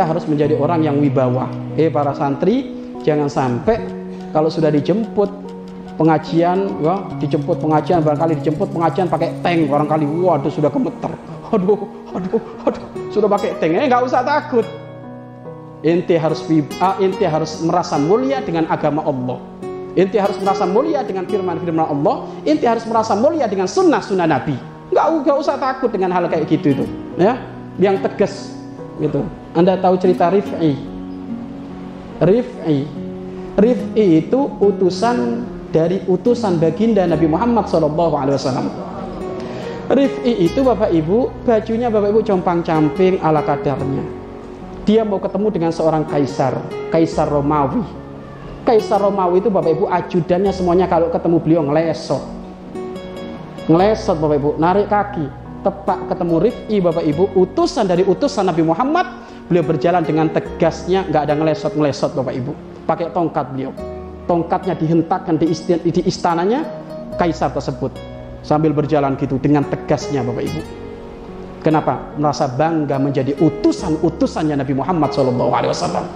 kita harus menjadi orang yang wibawa. Eh para santri jangan sampai kalau sudah dijemput pengajian ya dijemput pengajian barangkali dijemput pengajian pakai tank barangkali waduh sudah gemeter. Aduh aduh aduh sudah pakai tank. Eh nggak usah takut. Inti harus uh, inti harus merasa mulia dengan agama Allah. Inti harus merasa mulia dengan firman-firman Allah. Inti harus merasa mulia dengan sunnah-sunnah Nabi. Nggak nggak usah takut dengan hal kayak gitu itu ya. Yang tegas gitu. Anda tahu cerita Rif'i? Rif'i. Rif'i itu utusan dari utusan baginda Nabi Muhammad SAW Rif'i itu bapak ibu bajunya bapak ibu compang camping ala kadarnya. Dia mau ketemu dengan seorang kaisar kaisar Romawi. Kaisar Romawi itu bapak ibu ajudannya semuanya kalau ketemu beliau ngelesot. Ngelesot bapak ibu narik kaki tepat ketemu Rif'i bapak ibu. Utusan dari utusan Nabi Muhammad beliau berjalan dengan tegasnya nggak ada ngelesot ngelesot bapak ibu. Pakai tongkat beliau. Tongkatnya dihentakkan di, di istananya kaisar tersebut. Sambil berjalan gitu dengan tegasnya bapak ibu. Kenapa? Merasa bangga menjadi utusan utusannya Nabi Muhammad SAW